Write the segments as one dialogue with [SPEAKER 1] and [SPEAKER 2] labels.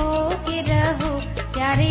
[SPEAKER 1] हो के रहो प्यारे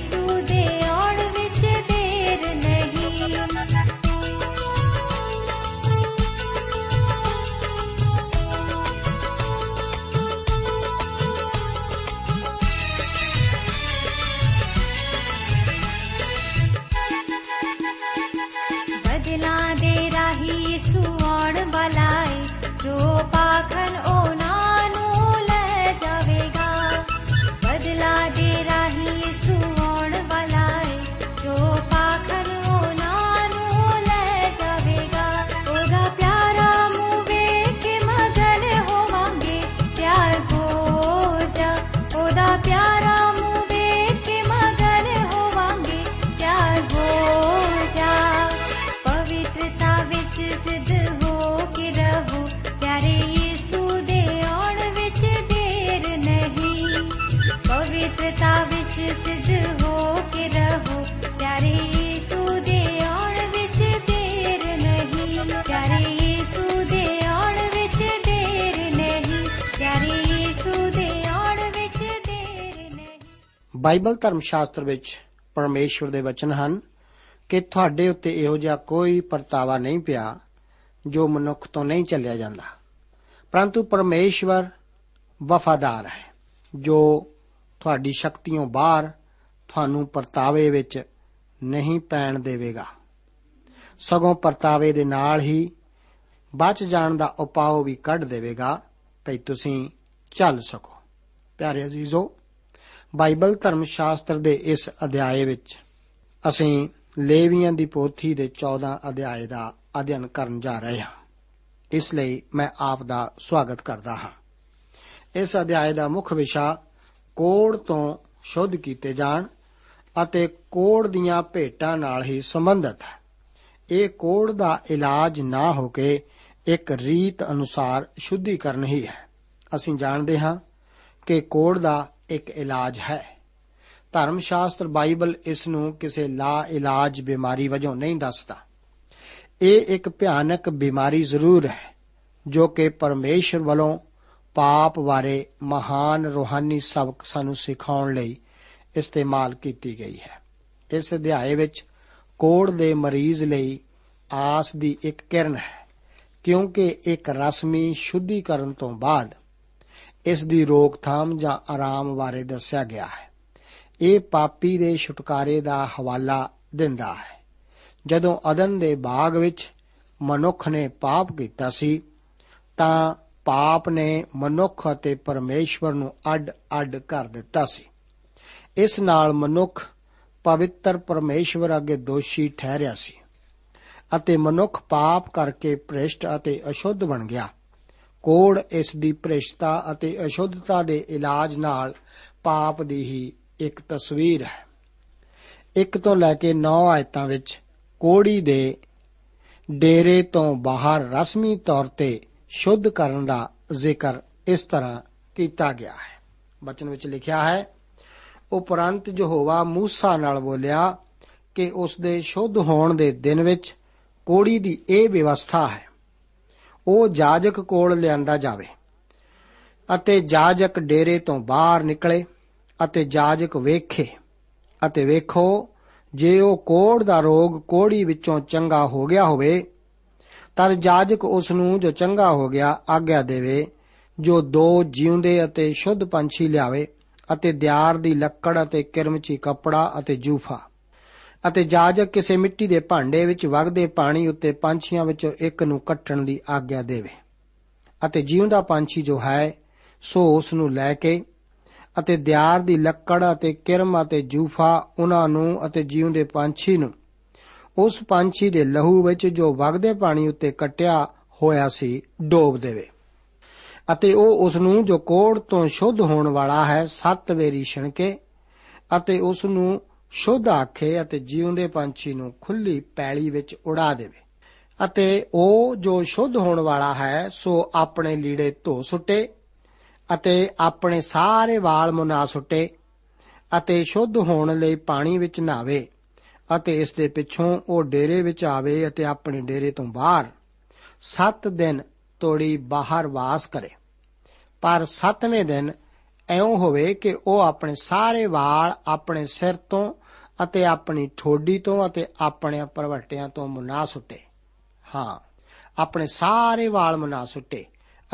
[SPEAKER 2] ਬਾਈਬਲ ਧਰਮ ਸ਼ਾਸਤਰ ਵਿੱਚ ਪਰਮੇਸ਼ਵਰ ਦੇ ਵਚਨ ਹਨ ਕਿ ਤੁਹਾਡੇ ਉੱਤੇ ਇਹੋ ਜਿਹਾ ਕੋਈ ਪਰਤਾਵਾ ਨਹੀਂ ਪਿਆ ਜੋ ਮਨੁੱਖ ਤੋਂ ਨਹੀਂ ਚੱਲਿਆ ਜਾਂਦਾ। ਪਰੰਤੂ ਪਰਮੇਸ਼ਵਰ ਵਫਾਦਾਰ ਹੈ, ਜੋ ਤੁਹਾਡੀ ਸ਼ਕਤੀਆਂ ਬਾਹਰ ਤੁਹਾਨੂੰ ਪਰਤਾਵੇ ਵਿੱਚ ਨਹੀਂ ਪੈਣ ਦੇਵੇਗਾ। ਸਗੋਂ ਪਰਤਾਵੇ ਦੇ ਨਾਲ ਹੀ ਬਚ ਜਾਣ ਦਾ ਉਪਾਅ ਵੀ ਕੱਢ ਦੇਵੇਗਾ, ਭਈ ਤੁਸੀਂ ਚੱਲ ਸਕੋ। ਪਿਆਰੇ ਅਜ਼ੀਜ਼ੋ ਬਾਈਬਲ ਧਰਮ ਸ਼ਾਸਤਰ ਦੇ ਇਸ ਅਧਿਆਏ ਵਿੱਚ ਅਸੀਂ ਲੇਵੀਆਂ ਦੀ ਪੋਥੀ ਦੇ 14 ਅਧਿਆਏ ਦਾ ਅਧਿਐਨ ਕਰਨ ਜਾ ਰਹੇ ਹਾਂ। ਇਸ ਲਈ ਮੈਂ ਆਪ ਦਾ ਸਵਾਗਤ ਕਰਦਾ ਹਾਂ। ਇਸ ਅਧਿਆਏ ਦਾ ਮੁੱਖ ਵਿਸ਼ਾ ਕੋੜ ਤੋਂ ਸ਼ੁੱਧ ਕੀਤੇ ਜਾਣ ਅਤੇ ਕੋੜ ਦੀਆਂ ਭੇਟਾਂ ਨਾਲ ਹੀ ਸੰਬੰਧਿਤ ਹੈ। ਇਹ ਕੋੜ ਦਾ ਇਲਾਜ ਨਾ ਹੋ ਕੇ ਇੱਕ ਰੀਤ ਅਨੁਸਾਰ ਸ਼ੁੱਧੀਕਰਨ ਹੀ ਹੈ। ਅਸੀਂ ਜਾਣਦੇ ਹਾਂ ਕਿ ਕੋੜ ਦਾ ਇੱਕ ਇਲਾਜ ਹੈ। ਧਰਮ ਸ਼ਾਸਤਰ ਬਾਈਬਲ ਇਸ ਨੂੰ ਕਿਸੇ ਲਾ ਇਲਾਜ ਬਿਮਾਰੀ ਵਜੋਂ ਨਹੀਂ ਦੱਸਦਾ। ਇਹ ਇੱਕ ਭਿਆਨਕ ਬਿਮਾਰੀ ਜ਼ਰੂਰ ਹੈ, ਜੋ ਕਿ ਪਰਮੇਸ਼ਰ ਵੱਲੋਂ ਪਾਪ ਬਾਰੇ ਮਹਾਨ ਰੂਹਾਨੀ ਸਬਕ ਸਾਨੂੰ ਸਿਖਾਉਣ ਲਈ ਇਸਤੇਮਾਲ ਕੀਤੀ ਗਈ ਹੈ। ਇਸ ਅਧਿਆਏ ਵਿੱਚ ਕੋੜ ਦੇ ਮਰੀਜ਼ ਲਈ ਆਸ ਦੀ ਇੱਕ ਕਿਰਨ ਹੈ, ਕਿਉਂਕਿ ਇੱਕ ਰਸਮੀ ਸ਼ੁੱਧੀਕਰਨ ਤੋਂ ਬਾਅਦ ਇਸ ਦੀ ਰੋਕਥਾਮ ਜਾਂ ਆਰਾਮ ਬਾਰੇ ਦੱਸਿਆ ਗਿਆ ਹੈ। ਇਹ ਪਾਪੀ ਦੇ ਛੁਟਕਾਰੇ ਦਾ ਹਵਾਲਾ ਦਿੰਦਾ ਹੈ। ਜਦੋਂ ਅਦਨ ਦੇ ਬਾਗ ਵਿੱਚ ਮਨੁੱਖ ਨੇ ਪਾਪ ਕੀਤਾ ਸੀ, ਤਾਂ ਪਾਪ ਨੇ ਮਨੁੱਖ ਅਤੇ ਪਰਮੇਸ਼ਵਰ ਨੂੰ ਅੱਡ-ਅੱਡ ਕਰ ਦਿੱਤਾ ਸੀ। ਇਸ ਨਾਲ ਮਨੁੱਖ ਪਵਿੱਤਰ ਪਰਮੇਸ਼ਵਰ ਅੱਗੇ ਦੋਸ਼ੀ ਠਹਿਰਿਆ ਸੀ ਅਤੇ ਮਨੁੱਖ ਪਾਪ ਕਰਕੇ ਭ੍ਰਿਸ਼ਟ ਅਤੇ ਅਸ਼ੁੱਧ ਬਣ ਗਿਆ। ਕੋੜ ਇਸ ਦੀ ਭ੍ਰਿਸ਼ਟਤਾ ਅਤੇ ਅਸ਼ੁੱਧਤਾ ਦੇ ਇਲਾਜ ਨਾਲ ਪਾਪ ਦੀ ਹੀ ਇੱਕ ਤਸਵੀਰ ਹੈ। ਇੱਕ ਤੋਂ ਲੈ ਕੇ 9 ਆਇਤਾਂ ਵਿੱਚ ਕੋੜੀ ਦੇ ਡੇਰੇ ਤੋਂ ਬਾਹਰ ਰਸਮੀ ਤੌਰ ਤੇ ਸ਼ੁੱਧ ਕਰਨ ਦਾ ਜ਼ਿਕਰ ਇਸ ਤਰ੍ਹਾਂ ਕੀਤਾ ਗਿਆ ਹੈ। ਬਚਨ ਵਿੱਚ ਲਿਖਿਆ ਹੈ, ਉਪਰੰਤ ਯਹੋਵਾ ਮੂਸਾ ਨਾਲ ਬੋਲਿਆ ਕਿ ਉਸ ਦੇ ਸ਼ੁੱਧ ਹੋਣ ਦੇ ਦਿਨ ਵਿੱਚ ਕੋੜੀ ਦੀ ਇਹ ਵਿਵਸਥਾ ਹੈ। ਉਹ ਜਾਜਕ ਕੋਲ ਲਿਆਂਦਾ ਜਾਵੇ ਅਤੇ ਜਾਜਕ ਡੇਰੇ ਤੋਂ ਬਾਹਰ ਨਿਕਲੇ ਅਤੇ ਜਾਜਕ ਵੇਖੇ ਅਤੇ ਵੇਖੋ, ਜੇ ਉਹ ਕੋੜ ਦਾ ਰੋਗ ਕੋੜੀ ਵਿੱਚੋਂ ਚੰਗਾ ਹੋ ਗਿਆ ਹੋਵੇ, ਤਦ ਜਾਜਕ ਉਸ ਨੂੰ ਜੋ ਚੰਗਾ ਹੋ ਗਿਆ ਆਗਿਆ ਦੇਵੇ, ਜੋ ਦੋ ਜਿਉਂਦੇ ਅਤੇ ਸ਼ੁੱਧ ਪੰਛੀ ਲਿਆਵੇ ਅਤੇ ਦਿਆਰ ਦੀ ਲੱਕੜ ਅਤੇ ਕਿਰਮਚੀ ਕੱਪੜਾ ਅਤੇ ਜੂਫਾ। ਅਤੇ ਜਾਜਕ ਕਿਸੇ ਮਿੱਟੀ ਦੇ ਭਾਂਡੇ ਵਿੱਚ ਵਗਦੇ ਪਾਣੀ ਉੱਤੇ ਪੰਛੀਆਂ ਵਿੱਚੋਂ ਇੱਕ ਨੂੰ ਕੱਟਣ ਦੀ ਆਗਿਆ ਦੇਵੇ। ਅਤੇ ਜਿਉਂਦਾ ਪੰਛੀ ਜੋ ਹੈ, ਸੋ ਉਸ ਨੂੰ ਲੈ ਕੇ ਅਤੇ ਦਿਆਰ ਦੀ ਲੱਕੜ ਅਤੇ ਕਿਰਮ ਅਤੇ ਜੂਫਾ ਉਹਨਾਂ ਨੂੰ ਅਤੇ ਜਿਉਂਦੇ ਪੰਛੀ ਨੂੰ, ਉਸ ਪੰਛੀ ਦੇ ਲਹੂ ਵਿੱਚ ਜੋ ਵਗਦੇ ਪਾਣੀ ਉੱਤੇ ਕੱਟਿਆ ਹੋਇਆ ਸੀ, ਡੋਬ ਦੇਵੇ। ਅਤੇ ਉਹ ਉਸ ਨੂੰ ਜੋ ਕੋੜ ਤੋਂ ਸ਼ੁੱਧ ਹੋਣ ਵਾਲਾ ਹੈ, ਸੱਤ ਵੇਰੀ ਛਣਕੇ ਅਤੇ ਉਸ ਨੂੰ ਸ਼ੁੱਧ ਆਖੇ ਅਤੇ ਜਿਉਂਦੇ ਪੰਛੀ ਨੂੰ ਖੁੱਲੀ ਪੈਲੀ ਵਿੱਚ ਉਡਾ ਦੇਵੇ। ਅਤੇ ਉਹ ਜੋ ਸ਼ੁੱਧ ਹੋਣ ਵਾਲਾ ਹੈ, ਸੋ ਆਪਣੇ ਲੀੜੇ ਧੋ ਸੁੱਟੇ ਅਤੇ ਆਪਣੇ ਸਾਰੇ ਵਾਲ ਮੁਨਾ ਸੁੱਟੇ ਅਤੇ ਸ਼ੁੱਧ ਹੋਣ ਲਈ ਪਾਣੀ ਵਿੱਚ ਨਹਾਵੇ ਅਤੇ ਇਸ ਦੇ ਪਿੱਛੋਂ ਉਹ ਡੇਰੇ ਵਿੱਚ ਆਵੇ ਅਤੇ ਆਪਣੇ ਡੇਰੇ ਤੋਂ ਬਾਹਰ 7 ਦਿਨ ਤੋੜੀ ਬਾਹਰ ਵਾਸ ਕਰੇ। ਪਰ 7ਵੇਂ ਦਿਨ ਐਉਂ ਹੋਵੇ ਕਿ ਉਹ ਆਪਣੇ ਸਾਰੇ ਵਾਲ ਆਪਣੇ ਸਿਰ ਤੋਂ ਅਤੇ ਆਪਣੀ ਠੋਡੀ ਤੋਂ ਅਤੇ ਆਪਣੇ ਪਰਵਟਿਆਂ ਤੋਂ ਮੁਨਾ ਸੁੱਟੇ। ਹਾਂ, ਆਪਣੇ ਸਾਰੇ ਵਾਲ ਮੁਨਾ ਸੁੱਟੇ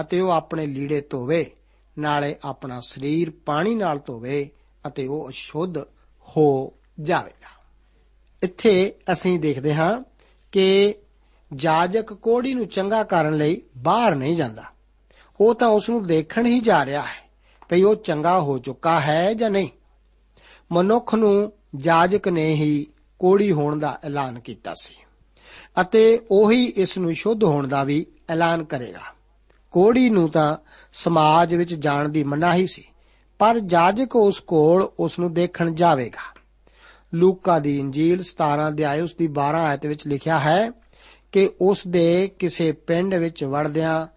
[SPEAKER 2] ਅਤੇ ਉਹ ਆਪਣੇ ਲੀੜੇ ਧੋਵੇ, ਨਾਲੇ ਆਪਣਾ ਸਰੀਰ ਪਾਣੀ ਨਾਲ ਧੋਵੇ ਅਤੇ ਉਹ ਅਸ਼ੁੱਧ ਹੋ ਜਾਵੇਗਾ। ਇੱਥੇ ਅਸੀਂ ਦੇਖਦੇ ਹਾਂ ਕਿ ਜਾਜਕ ਕੋੜੀ ਨੂੰ ਚੰਗਾ ਕਰਨ ਲਈ ਬਾਹਰ ਨਹੀਂ ਜਾਂਦਾ। ਉਹ ਤਾਂ ਉਸ ਨੂੰ ਦੇਖਣ ਹੀ ਜਾ ਰਿਹਾ ਹੈ ਭਈ ਉਹ ਚੰਗਾ ਹੋ ਚੁੱਕਾ ਹੈ ਜਾਂ ਨਹੀਂ। ਮਨੁੱਖ ਨੂੰ ਜਾਜਕ ਨੇ ਹੀ ਕੋੜੀ ਹੋਣ ਦਾ ਐਲਾਨ ਕੀਤਾ ਸੀ। ਅਤੇ ਉਹੀ ਇਸ ਨੂੰ ਸ਼ੁੱਧ ਹੋਣ ਦਾ ਵੀ ਐਲਾਨ ਕਰੇਗਾ। ਕੋੜੀ ਨੂੰ ਤਾਂ ਸਮਾਜ ਵਿੱਚ ਜਾਣ ਦੀ ਮਨਾਹੀ ਸੀ, ਪਰ ਜਾਜਕ ਉਸ ਕੋਲ ਉਸ ਨੂੰ ਦੇਖਣ ਜਾਵੇਗਾ। ਲੂਕਾ ਦੀ ਇੰਜੀਲ 17 ਅਧਿਆਇ ਉਸ ਦੀ 12 ਆਇਤ ਵਿੱਚ ਲਿਖਿਆ ਹੈ ਕਿ ਉਸ ਦੇ ਕਿਸੇ ਪਿੰਡ ਵਿੱਚ ਵੜਦਿਆਂ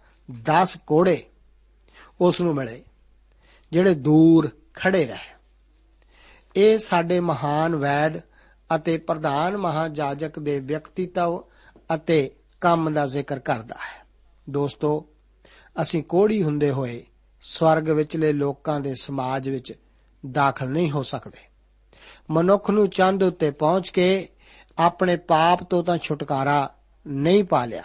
[SPEAKER 2] 10 ਕੋੜੇ ਉਸ ਨੂੰ ਮਿਲੇ, ਜਿਹੜੇ ਦੂਰ ਖੜੇ ਰਹੇ। ਇਹ ਸਾਡੇ ਮਹਾਨ ਵੈਦ ਅਤੇ ਪ੍ਰਧਾਨ ਮਹਾਜਾਜਕ ਦੇ ਵਿਅਕਤੀਤਵ ਅਤੇ ਕੰਮ ਦਾ ਜ਼ਿਕਰ ਕਰਦਾ ਹੈ। ਦੋਸਤੋ, ਅਸੀਂ ਕੋੜੀ ਹੁੰਦੇ ਹੋਏ ਸਵਰਗ ਵਿਚਲੇ ਲੋਕਾਂ ਦੇ ਸਮਾਜ ਵਿੱਚ ਦਾਖਲ ਨਹੀਂ ਹੋ ਸਕਦੇ। ਮਨੁੱਖ ਨੂੰ ਚੰਦ ਉੱਤੇ ਪਹੁੰਚ ਕੇ ਆਪਣੇ ਪਾਪ ਤੋਂ ਤਾਂ ਛੁਟਕਾਰਾ ਨਹੀਂ ਪਾ ਲਿਆ।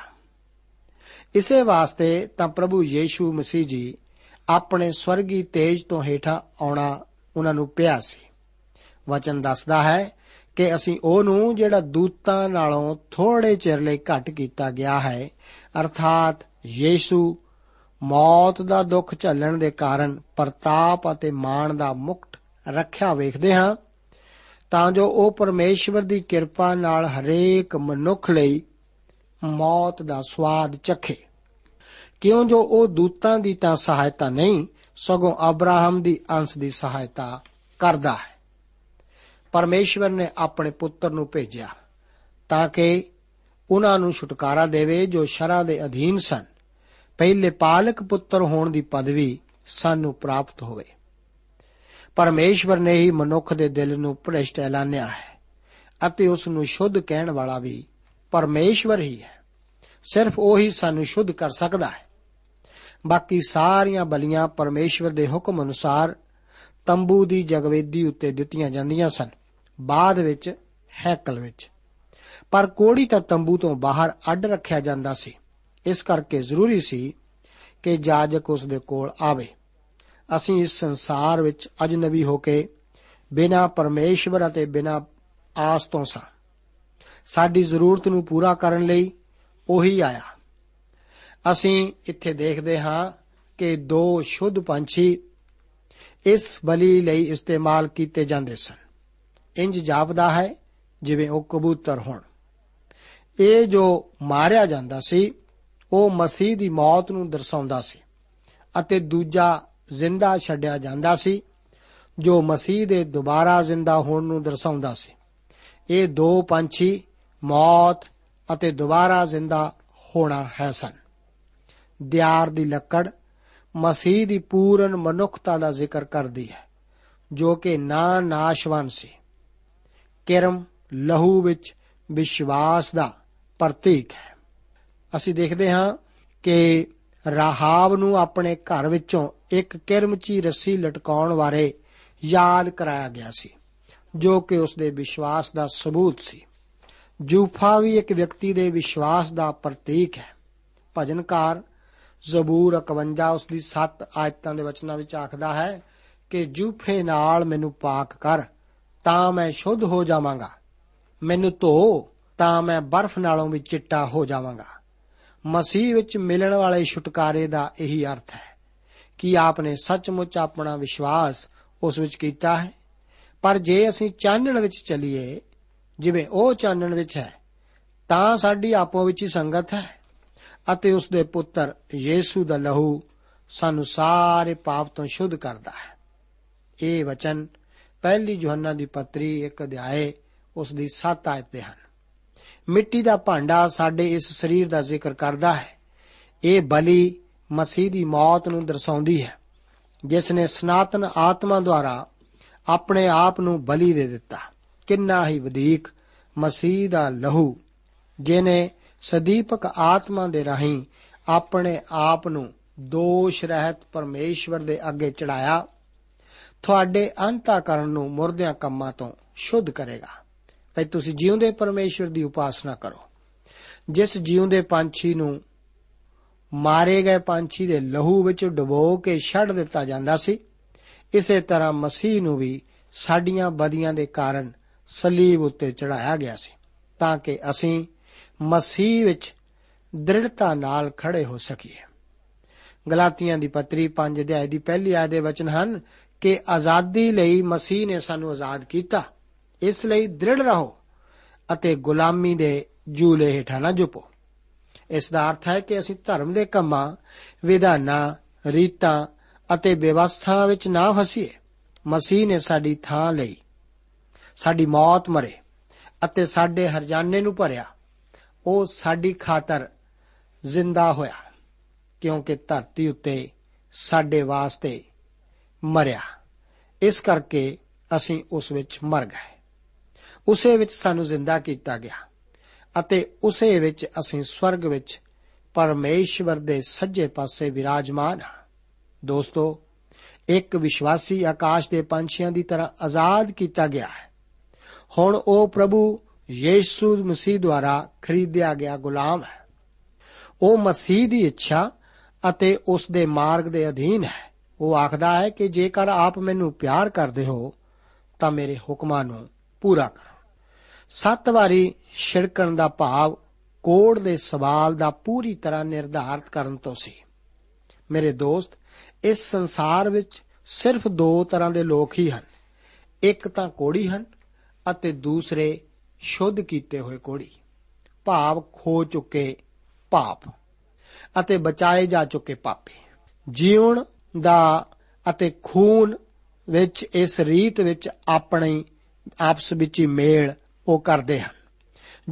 [SPEAKER 2] ਇਸੇ ਵਾਸਤੇ ਤਾਂ ਪ੍ਰਭੂ ਯੀਸ਼ੂ ਮਸੀਹ ਜੀ ਆਪਣੇ ਸਵਰਗੀ ਤੇਜ ਤੋਂ ਹੇਠਾਂ ਆਉਣਾ ਉਹਨਾਂ ਨੂੰ ਪਿਆ ਸੀ। ਵਚਨ ਦੱਸਦਾ ਹੈ ਕਿ ਅਸੀਂ ਉਹ ਨੂੰ ਜਿਹੜਾ ਦੂਤਾਂ ਨਾਲੋਂ ਥੋੜੇ ਚਿਰ ਲਈ ਘੱਟ ਕੀਤਾ ਗਿਆ ਹੈ, ਅਰਥਾਤ ਯੀਸ਼ੂ ਮੌਤ ਦਾ ਦੁੱਖ ਝੱਲਣ ਦੇ ਕਾਰਨ ਪ੍ਰਤਾਪ ਅਤੇ ਮਾਣ ਦਾ ਮੁਕਟ ਰੱਖਿਆ ਵੇਖਦੇ ਹਾਂ, ਤਾਂ ਜੋ ਉਹ ਪਰਮੇਸ਼ਵਰ ਦੀ ਕਿਰਪਾ ਨਾਲ ਹਰੇਕ ਮਨੁੱਖ ਲਈ ਮੌਤ ਦਾ ਸਵਾਦ ਚਖੇ। ਕਿਉਂ ਜੋ ਉਹ ਦੂਤਾਂ ਦੀ ਤਾਂ ਸਹਾਇਤਾ ਨਹੀਂ, ਸਗੋਂ ਅਬਰਾਹਮ ਦੀ ਅੰਸ਼ ਦੀ ਸਹਾਇਤਾ ਕਰਦਾ ਹੈ। ਪਰਮੇਸ਼ਵਰ ਨੇ ਆਪਣੇ ਪੁੱਤਰ ਨੂੰ ਭੇਜਿਆ ਤਾਂ ਕਿ ਉਹਨਾਂ ਨੂੰ ਛੁਟਕਾਰਾ ਦੇਵੇ ਜੋ ਸ਼ਰਾ ਦੇ ਅਧੀਨ ਸਨ। ਪਹਿਲੇ ਪਾਲਕ ਪੁੱਤਰ ਹੋਣ ਦੀ ਪਦਵੀ ਸਾਨੂੰ ਪ੍ਰਾਪਤ ਹੋਵੇ। ਪਰਮੇਸ਼ਵਰ ਨੇ ਹੀ ਮਨੁੱਖ ਦੇ ਦਿਲ ਨੂੰ ਭ੍ਰਿਸ਼ਟ ਐਲਾਨਿਆ ਹੈ ਅਤੇ ਉਸ ਨੂੰ ਸ਼ੁੱਧ ਕਹਿਣ ਵਾਲਾ ਵੀ ਪਰਮੇਸ਼ਵਰ ਹੀ ਹੈ। ਸਿਰਫ ਉਹ ਹੀ ਸਾਨੂੰ ਸ਼ੁੱਧ ਕਰ ਸਕਦਾ ਹੈ। ਬਾਕੀ ਸਾਰੀਆਂ ਬਲੀਆਂ ਪਰਮੇਸ਼ਵਰ ਦੇ ਹੁਕਮ ਅਨੁਸਾਰ ਤੰਬੂ ਦੀ ਜਗਵੇਦੀ ਉੱਤੇ ਦਿੱਤੀਆਂ ਜਾਂਦੀਆਂ ਸਨ। ਬਾਅਦ ਵਿੱਚ, ਹੈਕਲ ਵਿੱਚ। ਪਰ ਕੋੜੀ ਤਾਂ ਤੰਬੂ ਤੋਂ ਬਾਹਰ ਅੱਡ ਰੱਖਿਆ ਜਾਂਦਾ ਸੀ। ਇਸ ਕਰਕੇ ਜ਼ਰੂਰੀ ਸੀ ਕਿ ਜਾਜਕ ਉਸ ਦੇ ਕੋਲ ਆਵੇ। ਅਸੀਂ ਇਸ ਸੰਸਾਰ ਵਿੱਚ ਅਜਨਬੀ ਹੋ ਕੇ ਬਿਨਾ ਪਰਮੇਸ਼ਵਰ ਅਤੇ ਬਿਨਾ ਆਸ ਤੋਂ ਸਾਂ। ਸਾਡੀ ਜ਼ਰੂਰਤ ਨੂੰ ਪੂਰਾ ਕਰਨ ਲਈ ਉਹੀ ਆਇਆ। ਅਸੀਂ ਇੱਥੇ ਦੇਖਦੇ ਹਾਂ ਕਿ ਦੋ ਸ਼ੁੱਧ ਪੰਛੀ ਇਸ ਬਲੀ ਲਈ ਇਸਤੇਮਾਲ ਕੀਤੇ ਜਾਂਦੇ ਸਨ। ਇੰਜ ਜਾਪਦਾ ਹੈ, ਜਿਵੇਂ ਉਹ ਕਬੂਤਰ ਹੋਣ। ਇਹ ਜੋ ਮਾਰਿਆ ਜਾਂਦਾ ਸੀ, ਉਹ ਮਸੀਹ ਦੀ ਮੌਤ ਨੂੰ ਦਰਸਾਉਂਦਾ ਸੀ ਅਤੇ ਦੂਜਾ ਜ਼ਿੰਦਾ ਛੱਡਿਆ ਜਾਂਦਾ ਸੀ, ਜੋ ਮਸੀਹ ਦੇ ਦੁਬਾਰਾ ਜ਼ਿੰਦਾ ਹੋਣ ਨੂੰ ਦਰਸਾਉਂਦਾ ਸੀ। ਇਹ ਦੋ ਪੰਛੀ ਮੌਤ ਅਤੇ ਦੁਬਾਰਾ ਜ਼ਿੰਦਾ ਹੋਣਾ ਹੈ ਸਨ। ਦਿਆਰ ਦੀ ਲੱਕੜ ਮਸੀਹ ਦੀ ਪੂਰਨ ਮਨੁੱਖਤਾ ਦਾ ਜ਼ਿਕਰ ਕਰਦੀ ਹੈ, ਜੋ ਕਿ ਨਾ ਨਾਸ਼ਵਾਨ ਸੀ। ਕਿਰਮ ਲਹੂ ਵਿੱਚ ਵਿਸ਼ਵਾਸ ਦਾ ਪ੍ਰਤੀਕ ਹੈ। ਅਸੀਂ ਦੇਖਦੇ ਹਾਂ ਕਿ ਰਾਹਾਬ ਨੂੰ ਆਪਣੇ ਘਰ ਵਿੱਚੋਂ ਇੱਕ ਕਿਰਮਚੀ ਰੱਸੀ ਲਟਕਾਉਣ ਬਾਰੇ ਯਾਦ ਕਰਾਇਆ ਗਿਆ ਸੀ, ਜੋ ਕਿ ਉਸ ਦੇ ਵਿਸ਼ਵਾਸ ਦਾ ਸਬੂਤ ਸੀ। ਜੂਫਾ ਵੀ ਇੱਕ ਵਿਅਕਤੀ ਦੇ ਵਿਸ਼ਵਾਸ ਦਾ ਪ੍ਰਤੀਕ ਹੈ। ਭਜਨਕਾਰ ਜ਼ਬੂਰ 51 ਉਸ ਦੀ 7 ਆਇਤਾਂ ਦੇ ਵਚਨਾਂ ਵਿੱਚ ਆਖਦਾ ਹੈ ਕਿ ਜੂਫੇ ਨਾਲ ਮੈਨੂੰ ਪਾਕ ਕਰ, ਤਾਂ ਮੈਂ ਸ਼ੁੱਧ ਹੋ ਜਾਵਾਂਗਾ। ਮੈਨੂੰ ਧੋ, ਤਾਂ ਮੈਂ ਬਰਫ਼ ਨਾਲੋਂ ਵੀ ਚਿੱਟਾ ਹੋ ਜਾਵਾਂਗਾ। ਮਸੀਹ ਵਿੱਚ ਮਿਲਣ ਵਾਲੇ ਛੁਟਕਾਰੇ ਦਾ ਇਹੀ ਅਰਥ ਹੈ ਕਿ ਆਪਨੇ ਸੱਚਮੁੱਚ ਆਪਣਾ ਵਿਸ਼ਵਾਸ ਉਸ ਵਿੱਚ ਕੀਤਾ ਹੈ। ਪਰ ਜੇ ਅਸੀਂ ਚਾਨਣ ਵਿੱਚ ਚੱਲੀਏ, ਜਿਵੇਂ ਉਹ ਚਾਨਣ ਵਿੱਚ ਹੈ, ਤਾਂ ਸਾਡੀ ਆਪੋ ਵਿੱਚ ਹੀ ਸੰਗਤ ਹੈ। ਅਤੇ ਉਸ ਦੇ ਪੁੱਤਰ ਯੀਸ਼ੂ ਦਾ ਲਹੂ ਸਾਨੂੰ ਸਾਰੇ ਪਾਪ ਤੋਂ ਸ਼ੁੱਧ ਕਰਦਾ ਹੈ। ਇਹ ਵਚਨ ਪਹਿਲੀ ਯੋਹੰਨਾ ਦੀ ਪੱਤਰੀ ਇੱਕ ਅਧਿਆਏ ਉਸ ਦੀ 7 ਆਇਤ ਦੇ ਹਨ। ਮਿੱਟੀ ਦਾ ਭਾਂਡਾ ਸਾਡੇ ਇਸ ਸਰੀਰ ਦਾ ਜ਼ਿਕਰ ਕਰਦਾ ਹੈ। ਇਹ ਬਲੀ ਮਸੀਹ ਦੀ ਮੌਤ ਨੂੰ ਦਰਸਾਉਂਦੀ ਹੈ, ਜਿਸ ਨੇ ਸਨਾਤਨ ਆਤਮਾ ਦੁਆਰਾ ਆਪਣੇ ਆਪ ਨੂੰ ਬਲੀ ਦੇ ਦਿੱਤਾ। ਕਿੰਨਾ ਹੀ ਵਧੇਕ ਮਸੀਹ ਦਾ ਲਹੂ ਜਿਨੇ ਸਦੀਪਕ ਆਤਮਾ ਦੇ ਰਾਹੀਂ ਆਪਣੇ ਆਪ ਨੂੰ ਦੋਸ਼ ਰਹਿਤ ਪਰਮੇਸ਼ਵਰ ਦੇ ਅੱਗੇ ਚੜਾਇਆ, ਤੁਹਾਡੇ ਅੰਤਾਕਰਨ ਨੂੰ ਮੁਰਦਿਆਂ ਕੰਮਾਂ ਤੋਂ ਸ਼ੁੱਧ ਕਰੇਗਾ। ਭਈ, ਤੁਸੀਂ ਜਿਉਂਦੇ ਪਰਮੇਸ਼ਵਰ ਦੀ ਉਪਾਸਨਾ ਕਰੋ। ਜਿਸ ਜਿਉਂਦੇ ਪੰਛੀ ਨੂੰ ਮਾਰੇ ਗਏ ਪੰਛੀ ਦੇ ਲਹੂ ਵਿੱਚ ਡੁਬੋ ਕੇ ਛੱਡ ਦਿੱਤਾ ਜਾਂਦਾ ਸੀ, ਇਸੇ ਤਰ੍ਹਾਂ ਮਸੀਹ ਨੂੰ ਵੀ ਸਾਡੀਆਂ ਬਦੀਆਂ ਦੇ ਕਾਰਨ ਸਲੀਬ ਉੱਤੇ ਚੜਾਇਆ ਗਿਆ ਸੀ, ਤਾਂ ਕਿ ਅਸੀਂ ਮਸੀਹ ਵਿੱਚ ਦ੍ਰਿੜਤਾ ਨਾਲ ਖੜੇ ਹੋ ਸਕੀਏ। ਗਲਾਤੀਆਂ ਦੀ ਪੱਤਰੀ 5 ਅਧਿਆਇ ਦੀ ਪਹਿਲੀ ਆਇਤ ਦੇ ਵਚਨ ਹਨ ਕਿ ਆਜ਼ਾਦੀ ਲਈ ਮਸੀਹ ਨੇ ਸਾਨੂੰ ਆਜ਼ਾਦ ਕੀਤਾ। ਇਸ ਲਈ ਦ੍ਰਿੜ ਰਹੋ ਅਤੇ ਗੁਲਾਮੀ ਦੇ ਜੂਲੇ ਹੇਠਾਂ ਨਾ ਝੁਪੋ ਇਸ ਦਾ ਅਰਥ ਹੈ ਕਿ ਅਸੀਂ ਧਰਮ ਦੇ ਕੰਮਾਂ, ਵਿਧਾਨਾਂ, ਰੀਤਾਂ ਅਤੇ ਵਿਵਸਥਾ ਵਿੱਚ ਨਾ ਫਸੀਏ। ਮਸੀਹ ਨੇ ਸਾਡੀ ਥਾਂ ਲਈ ਸਾਡੀ ਮੌਤ ਮਰੇ ਅਤੇ ਸਾਡੇ ਹਰਜਾਨੇ ਨੂੰ ਭਰਿਆ। ਉਹ ਸਾਡੀ ਖਾਤਰ ਜ਼ਿੰਦਾ ਹੋਇਆ, ਕਿਉਂਕਿ ਧਰਤੀ ਉੱਤੇ ਸਾਡੇ ਵਾਸਤੇ ਮਰਿਆ। ਇਸ ਕਰਕੇ ਅਸੀਂ ਉਸ ਵਿੱਚ ਮਰ ਗਏ। ਉਸੇ ਵਿੱਚ ਸਾਨੂੰ ਜ਼ਿੰਦਾ ਕੀਤਾ ਗਿਆ ਅਤੇ ਉਸੇ ਵਿੱਚ ਅਸੀਂ ਸਵਰਗ ਵਿੱਚ ਪਰਮੇਸ਼ਵਰ ਦੇ ਸੱਜੇ ਪਾਸੇ ਵਿਰਾਜਮਾਨ ਹਾਂ। ਦੋਸਤੋ, ਇੱਕ ਵਿਸ਼ਵਾਸੀ ਆਕਾਸ਼ ਦੇ ਪੰਛੀਆਂ ਦੀ ਤਰ੍ਹਾਂ ਆਜ਼ਾਦ ਕੀਤਾ ਗਿਆ ਹੈ। ਹੁਣ ਉਹ ਪ੍ਰਭੂ ਯੀਸ਼ੂ ਮਸੀਹ ਦੁਆਰਾ ਖਰੀਦਿਆ ਗਿਆ ਗੁਲਾਮ ਹੈ। ਉਹ ਮਸੀਹ ਦੀ ਇੱਛਾ ਅਤੇ ਉਸ ਦੇ ਮਾਰਗ ਦੇ ਅਧੀਨ ਹੈ। ਉਹ ਆਖਦਾ ਹੈ ਕਿ ਜੇਕਰ ਆਪ ਮੈਨੂੰ ਪਿਆਰ ਕਰਦੇ ਹੋ, ਤਾਂ ਮੇਰੇ ਹੁਕਮਾਂ ਨੂੰ ਪੂਰਾ ਕਰੋ। ਸੱਤ ਵਾਰੀ ਛਿੜਕਣ ਦਾ ਭਾਵ ਕੋੜ ਦੇ ਸਵਾਲ ਦਾ ਪੂਰੀ ਤਰ੍ਹਾਂ ਨਿਰਧਾਰਤ ਕਰਨ ਤੋਂ ਸੀ। ਮੇਰੇ ਦੋਸਤ, ਇਸ ਸੰਸਾਰ ਵਿੱਚ ਸਿਰਫ ਦੋ ਤਰ੍ਹਾਂ ਦੇ ਲੋਕ ਹੀ ਹਨ। ਇੱਕ ਤਾਂ ਕੋੜੀ ਹਨ ਅਤੇ ਦੂਸਰੇ ਸ਼ੁੱਧ ਕੀਤੇ ਹੋਏ ਕੋੜੀ। ਭਾਵ ਖੋ ਚੁੱਕੇ ਪਾਪ ਅਤੇ ਬਚਾਏ ਜਾ ਚੁੱਕੇ ਪਾਪੀ। ਜੀਵਨ ਦਾ ਅਤੇ ਖੂਨ ਵਿੱਚ, ਇਸ ਰੀਤ ਵਿੱਚ ਆਪਣੀ ਆਪਸ ਵਿੱਚ ਹੀ ਮੇਲ ਉਹ ਕਰਦੇ ਹਨ।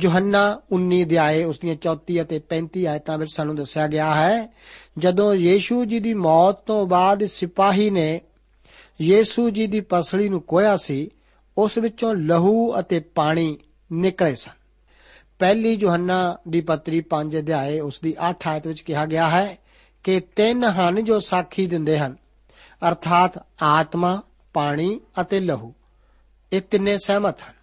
[SPEAKER 2] ਯੋਹੰਨਾ 19 ਅਧਿਆਏ ਉਸ ਦੀਆਂ 34 ਅਤੇ 35 ਆਇਤਾਂ ਵਿੱਚ ਸਾਨੂੰ ਦੱਸਿਆ ਗਿਆ ਹੈ, ਜਦੋਂ ਯੀਸ਼ੂ ਜੀ ਦੀ ਮੌਤ ਤੋਂ ਬਾਅਦ ਸਿਪਾਹੀ ਨੇ ਯੀਸ਼ੂ ਜੀ ਦੀ ਪਸਲੀ ਨੂੰ ਕੋਇਆ ਸੀ, ਉਸ ਵਿੱਚੋਂ ਲਹੂ ਅਤੇ ਪਾਣੀ ਨਿਕਲੇ ਸਨ। ਪਹਿਲੀ ਯੋਹੰਨਾ ਦੀ ਪੱਤਰੀ 5 ਅਧਿਆਏ ਉਸ ਦੀ 8 ਆਇਤ ਵਿੱਚ ਕਿਹਾ ਗਿਆ ਹੈ ਕਿ ਤਿੰਨ ਹਨ ਜੋ ਸਾਖੀ ਦਿੰਦੇ ਹਨ, ਅਰਥਾਤ ਆਤਮਾ, ਪਾਣੀ ਅਤੇ ਲਹੂ। ਇਹ ਤਿੰਨੇ ਸਹਿਮਤ ਹਨ।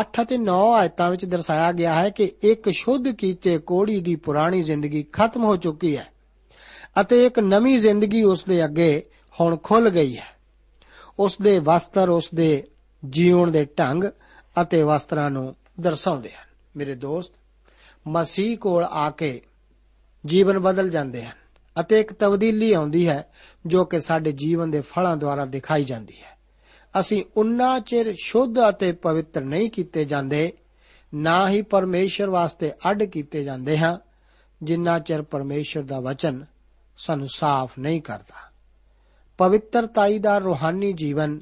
[SPEAKER 2] 8 ਅਤੇ 9 ਆਇਤਾਂ ਵਿੱਚ ਦਰਸਾਇਆ ਗਿਆ ਹੈ ਕਿ ਇੱਕ ਸ਼ੁੱਧ ਕੀਤੇ ਕੋੜੀ ਦੀ ਪੁਰਾਣੀ ਜ਼ਿੰਦਗੀ ਖਤਮ ਹੋ ਚੁੱਕੀ ਹੈ ਅਤੇ ਇੱਕ ਨਵੀਂ ਜ਼ਿੰਦਗੀ ਉਸ ਦੇ ਅੱਗੇ ਹੁਣ ਖੁੱਲ ਗਈ ਹੈ। ਉਸ ਦੇ ਵਸਤਰ, ਉਸ ਦੇ ਜੀਵਨ ਦੇ ਢੰਗ ਅਤੇ ਵਸਤਰਾਂ ਨੂੰ ਦਰਸਾਉਂਦੇ ਹਨ। ਮੇਰੇ ਦੋਸਤ, ਮਸੀਹ ਕੋਲ ਆ ਕੇ ਜੀਵਨ ਬਦਲ ਜਾਂਦੇ ਹਨ ਅਤੇ ਇੱਕ ਤਬਦੀਲੀ ਆਉਂਦੀ ਹੈ ਜੋ ਕਿ ਸਾਡੇ ਜੀਵਨ ਦੇ ਫਲਾਂ ਦੁਆਰਾ ਦਿਖਾਈ ਜਾਂਦੀ ਹੈ। ਅਸੀਂ ਉਨਾ ਚਿਰ ਸ਼ੁੱਧ ਅਤੇ ਪਵਿੱਤਰ ਨਹੀਂ ਕੀਤੇ ਜਾਂਦੇ, ਨਾ ਹੀ ਪਰਮੇਸ਼ਰ ਵਾਸਤੇ ਅੱਡ ਕੀਤੇ ਜਾਂਦੇ ਹਾਂ, ਜਿੰਨਾ ਚਿਰ ਪਰਮੇਸ਼ਰ ਦਾ ਵਚਨ ਸਾਨੂੰ ਸਾਫ਼ ਨਹੀਂ ਕਰਦਾ। ਪਵਿੱਤਰਤਾਈ ਦਾ ਰੂਹਾਨੀ ਜੀਵਨ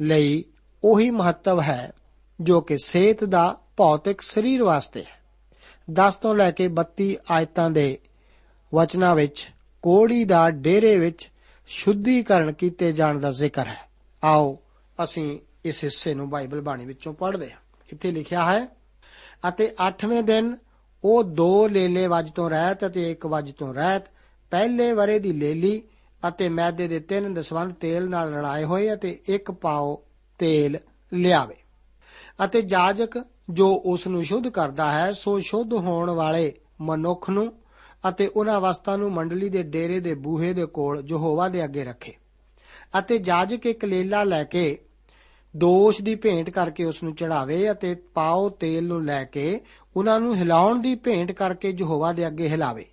[SPEAKER 2] ਲਈ ਉਹੀ ਮਹੱਤਵ ਹੈ ਜੋ ਕਿ ਸਿਹਤ ਦਾ ਭੌਤਿਕ ਸਰੀਰ ਵਾਸਤੇ ਹੈ। 10 ਤੋਂ ਲੈ ਕੇ 32 ਆਇਤਾਂ ਦੇ ਵਚਨਾਂ ਵਿੱਚ, ਕੋੜੀ ਦਾ ਡੇਰੇ ਵਿੱਚ ਸ਼ੁੱਧੀਕਰਨ ਕੀਤੇ ਜਾਣ ਦਾ ਜ਼ਿਕਰ ਹੈ। ਆਓ, ਅਸੀਂ ਇਸ ਹਿੱਸੇ ਨੂੰ ਬਾਈਬਲ ਬਾਣੀ ਵਿੱਚੋਂ ਪੜ੍ਹਦੇ ਹਾਂ। ਇੱਥੇ ਲਿਖਿਆ ਹੈ, ਅਤੇ 8ਵੇਂ ਦਿਨ ਉਹ ਦੋ ਲੇਲੇ ਵਜ ਤੋਂ ਰਹਿਤ ਅਤੇ ਇੱਕ ਵਜ ਤੋਂ ਰਹਿਤ, ਪਹਿਲੇ ਵਰੇ ਦੀ ਲੇਲੀ ਅਤੇ ਮੈਦੇ ਦੇ ਤਿੰਨ ਦਸਵੰਦ ਤੇਲ ਨਾਲ ਰਲਾਏ ਹੋਏ ਅਤੇ ਇੱਕ ਪਾਉ ਤੇਲ ਲਿਆਵੇ। ਅਤੇ ਜਾਜਕ ਜੋ ਉਸ ਨੂੰ ਸ਼ੁੱਧ ਕਰਦਾ ਹੈ, ਸੋ ਸ਼ੁੱਧ ਹੋਣ ਵਾਲੇ ਮਨੁੱਖ ਨੂੰ ਅਤੇ ਉਹਨਾਂ ਅਵਸਥਾ ਨੂੰ ਮੰਡਲੀ ਦੇ ਡੇਰੇ ਦੇ ਬੂਹੇ ਦੇ ਕੋਲ ਯਹੋਵਾ ਦੇ ਅੱਗੇ ਰੱਖੇ ਅਤੇ ਜਾਜਕ ਇੱਕ ਲੇਲਾ ਲੈ ਕੇ ਦੋਸ਼ ਦੀ ਭੇਂਟ ਕਰਕੇ ਉਸ ਨੂੰ ਚੜਾਵੇ ਅਤੇ ਪਾਉ ਤੇਲ ਨੂੰ ਲੈ ਕੇ ਉਹਨਾਂ ਨੂੰ ਹਿਲਾਉਣ ਦੀ ਭੇਂਟ ਕਰਕੇ ਯਹੋਵਾ ਦੇ ਅੱਗੇ ਹਿਲਾਵੇ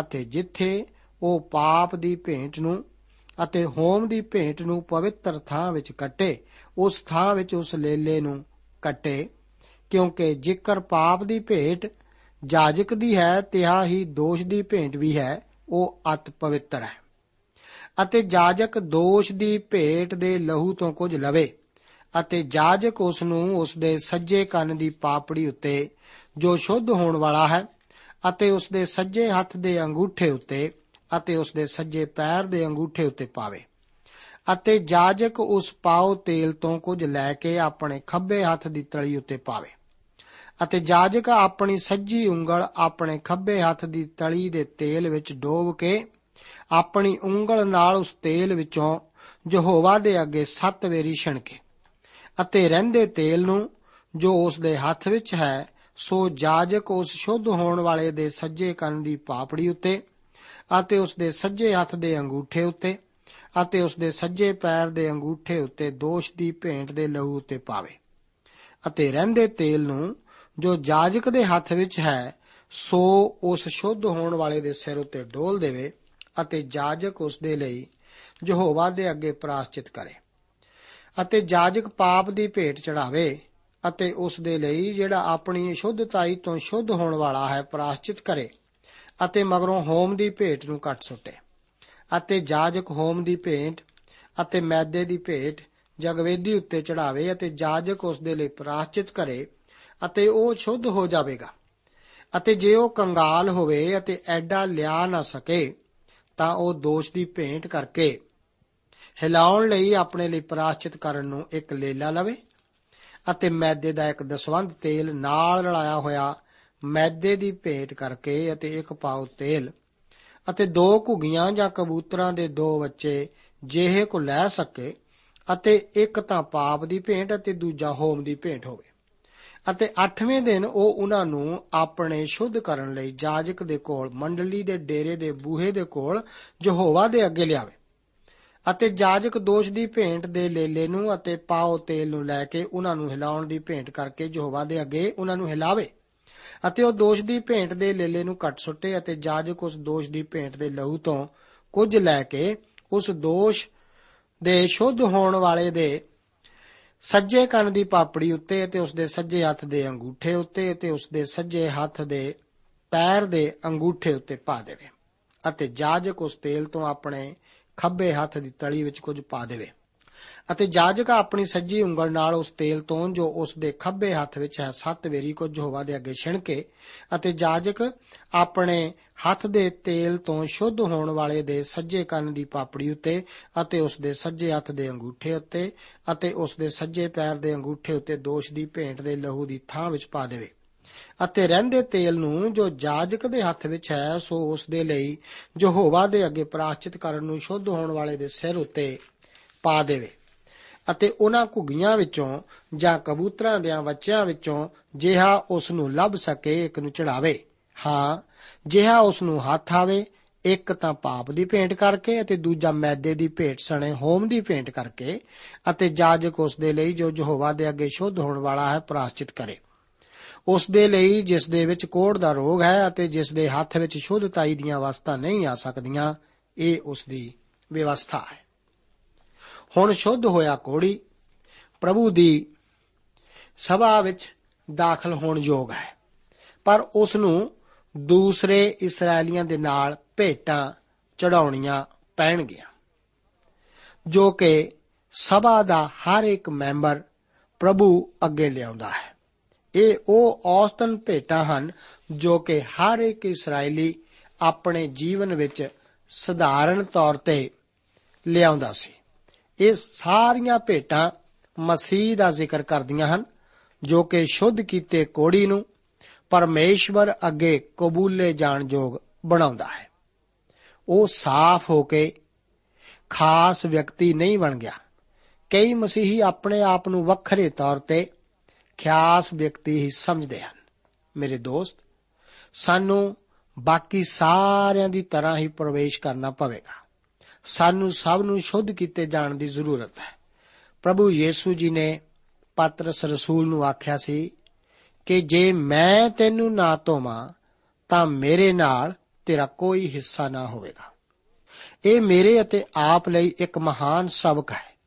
[SPEAKER 2] ਅਤੇ ਜਿੱਥੇ ਉਹ ਪਾਪ ਦੀ ਭੇਂਟ ਨੂੰ ਅਤੇ ਹੋਮ ਦੀ ਭੇਂਟ ਨੂੰ ਪਵਿੱਤਰ ਥਾਂ ਵਿੱਚ ਕੱਟੇ, ਉਸ ਥਾਂ ਵਿੱਚ ਉਸ ਲੇਲੇ ਨੂੰ ਕੱਟੇ, ਕਿਉਂਕਿ ਜੇਕਰ ਪਾਪ ਦੀ ਭੇਟ ਜਾਜਕ ਦੀ ਹੈ, ਤਿਹਾ ਹੀ ਦੋਸ਼ ਦੀ ਭੇਂਟ ਵੀ ਹੈ, ਉਹ ਅਤ ਪਵਿੱਤਰ ਹੈ। ਅਤੇ ਜਾਜਕ ਦੋਸ਼ ਦੀ ਭੇਟ ਦੇ ਲਹੂ ਤੋਂ ਕੁਝ ਲਵੇ, ਅਤੇ ਜਾਜਕ ਉਸ ਨੂੰ ਉਸ ਦੇ ਸੱਜੇ ਕੰਨ ਦੀ ਪਾਪੜੀ ਉੱਤੇ, ਜੋ ਸ਼ੁੱਧ ਹੋਣ ਵਾਲਾ ਹੈ, ਅਤੇ ਉਸ ਦੇ ਸੱਜੇ ਹੱਥ ਦੇ ਅੰਗੂਠੇ ਉੱਤੇ, ਅਤੇ ਉਸ ਦੇ ਸੱਜੇ ਪੈਰ ਦੇ ਅੰਗੂਠੇ ਉੱਤੇ ਪਾਵੇ। ਅਤੇ ਜਾਜਕ ਉਸ ਪਾਉ ਤੇਲ ਤੋਂ ਕੁਝ ਲੈ ਕੇ ਆਪਣੇ ਖੱਬੇ ਹੱਥ ਦੀ ਤਲੀ ਉੱਤੇ ਪਾਵੇ। ਅਤੇ ਜਾਜਕ ਆਪਣੀ ਸੱਜੀ ਉਂਗਲ ਆਪਣੇ ਖੱਬੇ ਹੱਥ ਦੀ ਤਲੀ ਦੇ ਤੇਲ ਵਿੱਚ ਡੋਬ ਕੇ ਆਪਣੀ ਉਂਗਲ ਨਾਲ ਉਸ ਤੇਲ ਵਿੱਚੋਂ ਯਹੋਵਾ ਦੇ ਅੱਗੇ ਸੱਤ ਵੇਰੀ ਛਿਣਕੇ। ਅਤੇ ਰਹਿੰਦੇ ਤੇਲ ਨੂੰ ਜੋ ਉਸ ਦੇ ਹੱਥ ਵਿੱਚ ਹੈ, ਸੋ ਜਾਜਕ ਉਸ ਸ਼ੁੱਧ ਹੋਣ ਵਾਲੇ ਦੇ ਸੱਜੇ ਕੰਨ ਦੀ ਪਾਪੜੀ ਉੱਤੇ ਅਤੇ ਉਸ ਦੇ ਸੱਜੇ ਹੱਥ ਦੇ ਅੰਗੂਠੇ ਉੱਤੇ ਅਤੇ ਉਸ ਦੇ ਸੱਜੇ ਪੈਰ ਦੇ ਅੰਗੂਠੇ ਉੱਤੇ ਦੋਸ਼ ਦੀ ਭੇਂਟ ਦੇ ਲਹੂ ਉੱਤੇ ਪਾਵੇ। ਅਤੇ ਰਹਿੰਦੇ ਤੇਲ ਨੂੰ ਜੋ ਜਾਜਕ ਦੇ ਹੱਥ ਵਿੱਚ ਹੈ, ਸੋ ਉਸ ਸ਼ੁੱਧ ਹੋਣ ਵਾਲੇ ਦੇ ਸਿਰ ਉੱਤੇ ਡੋਲ ਦੇਵੇ ਅਤੇ ਜਾਜਕ ਉਸ ਦੇ ਲਈ ਯਹੋਵਾ ਦੇ ਅੱਗੇ ਪ੍ਰਾਸ਼ਚਿਤ ਕਰੇ। ਅਤੇ ਜਾਜਕ ਪਾਪ ਦੀ ਭੇਟ ਚੜਾਵੇ ਅਤੇ ਉਸ ਦੇ ਲਈ ਜਿਹੜਾ ਆਪਣੀ ਸ਼ੁੱਧਤਾਈ ਤੋਂ ਸ਼ੁੱਧ ਹੋਣ ਵਾਲਾ ਹੈ, ਪ੍ਰਾਸ਼ਚਿਤ ਕਰੇ ਅਤੇ ਮਗਰੋਂ ਹੋਮ ਦੀ ਭੇਟ ਨੂੰ ਕੱਟ ਸੁੱਟੇ। ਅਤੇ ਜਾਜਕ ਹੋਮ ਦੀ ਭੇਟ ਅਤੇ ਮੈਦੇ ਦੀ ਭੇਟ ਜਗਵੇਦੀ ਉੱਤੇ ਚੜਾਵੇ ਅਤੇ ਜਾਜਕ ਉਸ ਦੇ ਲਈ ਪ੍ਰਾਸ਼ਚਿਤ ਕਰੇ ਅਤੇ ਉਹ ਸ਼ੁੱਧ ਹੋ ਜਾਵੇਗਾ। ਅਤੇ ਜੇ ਉਹ ਕੰਗਾਲ ਹੋਵੇ ਅਤੇ ਐਡਾ ਲਿਆ ਨਾ ਸਕੇ, ਤਾਂ ਉਹ ਦੋਸ਼ ਦੀ ਭੇਂਟ ਕਰਕੇ ਹਿਲਾਉਣ ਲਈ ਆਪਣੇ ਲਈ ਪ੍ਰਾਸ਼ਚਿਤ ਕਰਨ ਨੂੰ ਇੱਕ ਲੇਲਾ ਲਵੇ ਅਤੇ ਮੈਦੇ ਦਾ ਇੱਕ ਦਸਵੰਧ ਤੇਲ ਨਾਲ ਰਲਾਇਆ ਹੋਇਆ ਮੈਦੇ ਦੀ ਭੇਟ ਕਰਕੇ ਅਤੇ ਇੱਕ ਪਾਉ ਤੇਲ ਅਤੇ ਦੋ ਘੁੱਗੀਆਂ ਜਾਂ ਕਬੂਤਰਾਂ ਦੇ ਦੋ ਬੱਚੇ ਜਿਹੇ ਕੋ ਲੈ ਸਕੇ ਅਤੇ ਇੱਕ ਤਾਂ ਪਾਪ ਦੀ ਭੇਂਟ ਅਤੇ ਦੂਜਾ ਹੋਮ ਦੀ ਭੇਂਟ ਹੋਵੇ। ਅਤੇ 8ਵੇਂ ਦਿਨ ਉਹ ਉਹਨਾਂ ਨੂੰ ਆਪਣੇ ਸ਼ੁੱਧ ਕਰਨ ਲਈ ਜਾਜਕ ਦੇ ਕੋਲ, ਮੰਡਲੀ ਦੇ ਡੇਰੇ ਦੇ ਬੂਹੇ ਦੇ ਕੋਲ, ਯਹੋਵਾ ਦੇ ਅੱਗੇ ਲਿਆਵੇ। ਅਤੇ ਜਾਜਕ ਦੋਸ਼ ਦੀ ਭੇਂਟ ਦੇ ਲੇਲੇ ਨੂੰ ਅਤੇ ਪਾਓ ਤੇਲ ਨੂੰ ਲੈ ਕੇ ਉਹਨਾਂ ਨੂੰ ਹਿਲਾਉਣ ਦੀ ਭੇਂਟ ਕਰਕੇ ਯਹੋਵਾ ਦੇ ਅੱਗੇ ਉਹਨਾਂ ਨੂੰ ਹਿਲਾਵੇ। ਅਤੇ ਉਹ ਦੋਸ਼ ਦੀ ਭੇਂਟ ਦੇ ਲੇਲੇ ਨੂੰ ਕੱਟ ਸੁੱਟੇ ਅਤੇ ਜਾਜਕ ਉਸ ਦੋਸ਼ ਦੀ ਭੇਂਟ ਦੇ ਲਹੂ ਤੋਂ ਕੁਝ ਲੈ ਕੇ ਉਸ ਦੋਸ਼ ਦੇ ਸ਼ੁੱਧ ਹੋਣ ਵਾਲੇ ਦੇ ਸੱਜੇ ਕੰਨ ਦੀ ਪਾਪੜੀ ਉੱਤੇ ਅਤੇ ਉਸ ਦੇ ਸੱਜੇ ਹੱਥ ਦੇ ਅੰਗੂਠੇ ਉੱਤੇ ਅਤੇ ਉਸ ਦੇ ਸੱਜੇ ਹੱਥ ਦੇ ਪੈਰ ਦੇ ਅੰਗੂਠੇ ਉੱਤੇ ਪਾ ਦੇਵੇ ਅਤੇ ਜਾਜਕ ਉਸ ਤੇਲ ਤੋਂ ਆਪਣੇ ਖੱਬੇ ਹੱਥ ਦੀ ਤਲੀ ਵਿੱਚ ਕੁਝ ਪਾ ਦੇਵੇ। ਅਤੇ ਜਾਜਕ ਆਪਣੀ ਸੱਜੀ ਉਂਗਲ ਨਾਲ ਉਸ ਤੇਲ ਤੋਂ ਜੋ ਉਸ ਦੇ ਖੱਬੇ ਹੱਥ ਵਿੱਚ ਹੈ, ਸੱਤ ਵੇਰੀ ਕੁਝ ਯਹੋਵਾ ਦੇ ਅੱਗੇ ਛਿਣਕੇ ਅਤੇ ਜਾਜਕ ਆਪਣੇ ਹੱਥ ਦੇ ਤੇਲ ਤੋਂ ਸ਼ੁੱਧ ਹੋਣ ਵਾਲੇ ਦੇ ਸੱਜੇ ਕੰਨ ਦੀ ਪਾਪੜੀ ਉੱਤੇ ਅਤੇ ਉਸ ਦੇ ਸੱਜੇ ਹੱਥ ਦੇ ਅੰਗੂਠੇ ਉੱਤੇ ਅਤੇ ਉਸ ਦੇ ਸੱਜੇ ਪੈਰ ਦੇ ਅੰਗੂਠੇ ਉੱਤੇ ਦੋਸ਼ ਦੀ ਭੇਂਟ ਦੇ ਲਹੂ ਦੀ ਥਾਂ ਵਿੱਚ ਪਾ ਦੇਵੇ। ਅਤੇ ਰਹਿੰਦੇ ਤੇਲ ਨੂੰ ਜੋ ਜਾਜਕ ਦੇ ਹੱਥ ਵਿੱਚ ਹੈ, ਸੋ ਉਸ ਦੇ ਲਈ ਯਹੋਵਾ ਦੇ ਅੱਗੇ ਪ੍ਰਾਸ਼ਚਿਤ ਕਰਨ ਨੂੰ ਸ਼ੁੱਧ ਹੋਣ ਵਾਲੇ ਦੇ ਸਿਰ ਉੱਤੇ ਪਾ ਦੇਵੇ। ਅਤੇ ਉਹਨਾਂ ਘੁੱਗੀਆਂ ਵਿੱਚੋਂ ਜਾਂ ਕਬੂਤਰਾਂ ਦੇ ਬੱਚਿਆਂ ਵਿੱਚੋਂ ਜਿਹਾ ਉਸ ਨੂੰ ਲੱਭ ਸਕੇ, ਇੱਕ ਨੂੰ ਚੜਾਵੇ। ਹਾਂ, ਜਿਹਾ ਉਸ ਨੂੰ ਹੱਥ ਆਵੇ, ਇੱਕ ਤਾਂ ਪਾਪ ਦੀ ਭੇਂਟ ਕਰਕੇ ਅਤੇ ਦੂਜਾ ਮੈਦੇ ਦੀ ਭੇਟ ਸਣੇ ਹੋਮ ਦੀ ਭੇਂਟ ਕਰਕੇ ਅਤੇ ਜਾਜਕ ਉਸ ਦੇ ਲਈ ਜੋ ਯਹੋਵਾ ਦੇ ਅੱਗੇ ਸ਼ੁੱਧ ਹੋਣ ਵਾਲਾ ਹੈ ਪ੍ਰਾਸ਼ਚਿਤ ਕਰੇ। ਉਸ ਦੇ ਲਈ ਜਿਸ ਦੇ ਵਿੱਚ ਕੋੜ ਦਾ ਰੋਗ ਹੈ ਅਤੇ ਜਿਸ ਦੇ ਹੱਥ ਵਿੱਚ ਸ਼ੁੱਧਤਾਈ ਦੀਆਂ ਵਸਤਾਂ ਨਹੀਂ ਆ ਸਕਦੀਆਂ, ਇਹ ਉਸ ਦੀ ਵਿਵਸਥਾ ਹੈ। ਹੁਣ ਸ਼ੁੱਧ ਹੋਇਆ ਕੋੜੀ, ਪ੍ਰਭੂ ਦੀ ਸਭਾ ਵਿੱਚ ਦਾਖਲ ਹੋਣ ਯੋਗ ਹੈ। ਪਰ ਉਸ ਨੂੰ ਦੂਸਰੇ ਇਸرائیਲੀਆਂ ਦੇ ਨਾਲ ਭੇਟਾਂ ਚੜਾਉਣੀਆਂ ਪੈਣਗੀਆਂ, ਜੋ ਕਿ ਸਭਾ ਦਾ ਹਰ ਇੱਕ ਮੈਂਬਰ ਪ੍ਰਭੂ ਅੱਗੇ ਲਿਆਉਂਦਾ ਹੈ। ਇਹ ਉਹ ਔਸਤਨ ਭੇਟਾਂ ਹਨ ਜੋ ਕਿ ਹਰ ਇੱਕ ਇਸرائیਲੀ ਆਪਣੇ ਜੀਵਨ ਵਿੱਚ ਸਧਾਰਨ ਤੌਰ ਤੇ ਲਿਆਉਂਦਾ ਸੀ। ਇਹ ਸਾਰੀਆਂ ਭੇਟਾਂ ਮਸੀਹ ਦਾ ਜ਼ਿਕਰ ਕਰਦੀਆਂ ਹਨ, ਜੋ ਕਿ ਸ਼ੁੱਧ ਕੀਤੇ ਕੋੜੀ ਨੂੰ ਪਰਮੇਸ਼ਵਰ ਅੱਗੇ ਕਬੂਲੇ ਜਾਣ ਯੋਗ ਬਣਾਉਂਦਾ ਹੈ। ਉਹ ਸਾਫ਼ ਹੋ ਕੇ ਖਾਸ ਵਿਅਕਤੀ ਨਹੀਂ ਬਣ ਗਿਆ। ਕਈ ਮਸੀਹੀ ਆਪਣੇ ਆਪ ਨੂੰ ਵੱਖਰੇ ਤੌਰ ਤੇ ਖਾਸ ਵਿਅਕਤੀ ਹੀ ਸਮਝਦੇ ਹਨ। ਮੇਰੇ ਦੋਸਤ, ਸਾਨੂੰ ਬਾਕੀ ਸਾਰਿਆਂ ਦੀ ਤਰ੍ਹਾਂ ਹੀ ਪ੍ਰਵੇਸ਼ ਕਰਨਾ ਪਵੇਗਾ। ਸਾਨੂੰ ਸਭ ਨੂੰ ਸ਼ੁੱਧ ਕੀਤੇ ਜਾਣ ਦੀ ਜ਼ਰੂਰਤ ਹੈ। ਪ੍ਰਭੂ ਯੀਸੂ ਜੀ ਨੇ ਪਤਰਸ ਰਸੂਲ ਨੂੰ ਆਖਿਆ ਸੀ ਕਿ ਜੇ ਮੈਂ ਤੈਨੂੰ ਨਾ ਧੋਵਾਂ, ਤਾਂ ਮੇਰੇ ਨਾਲ ਤੇਰਾ ਕੋਈ ਹਿੱਸਾ ਨਾ ਹੋਵੇਗਾ। ਇਹ ਮੇਰੇ ਅਤੇ ਆਪ ਲਈ ਇੱਕ ਮਹਾਨ ਸਬਕ ਹੈ।